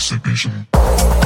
Exhibition.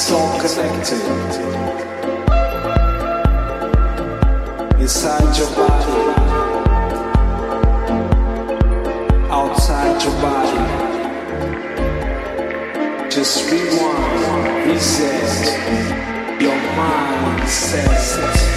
It's all connected. Inside your body, outside your body. Just rewind, reset your mindset.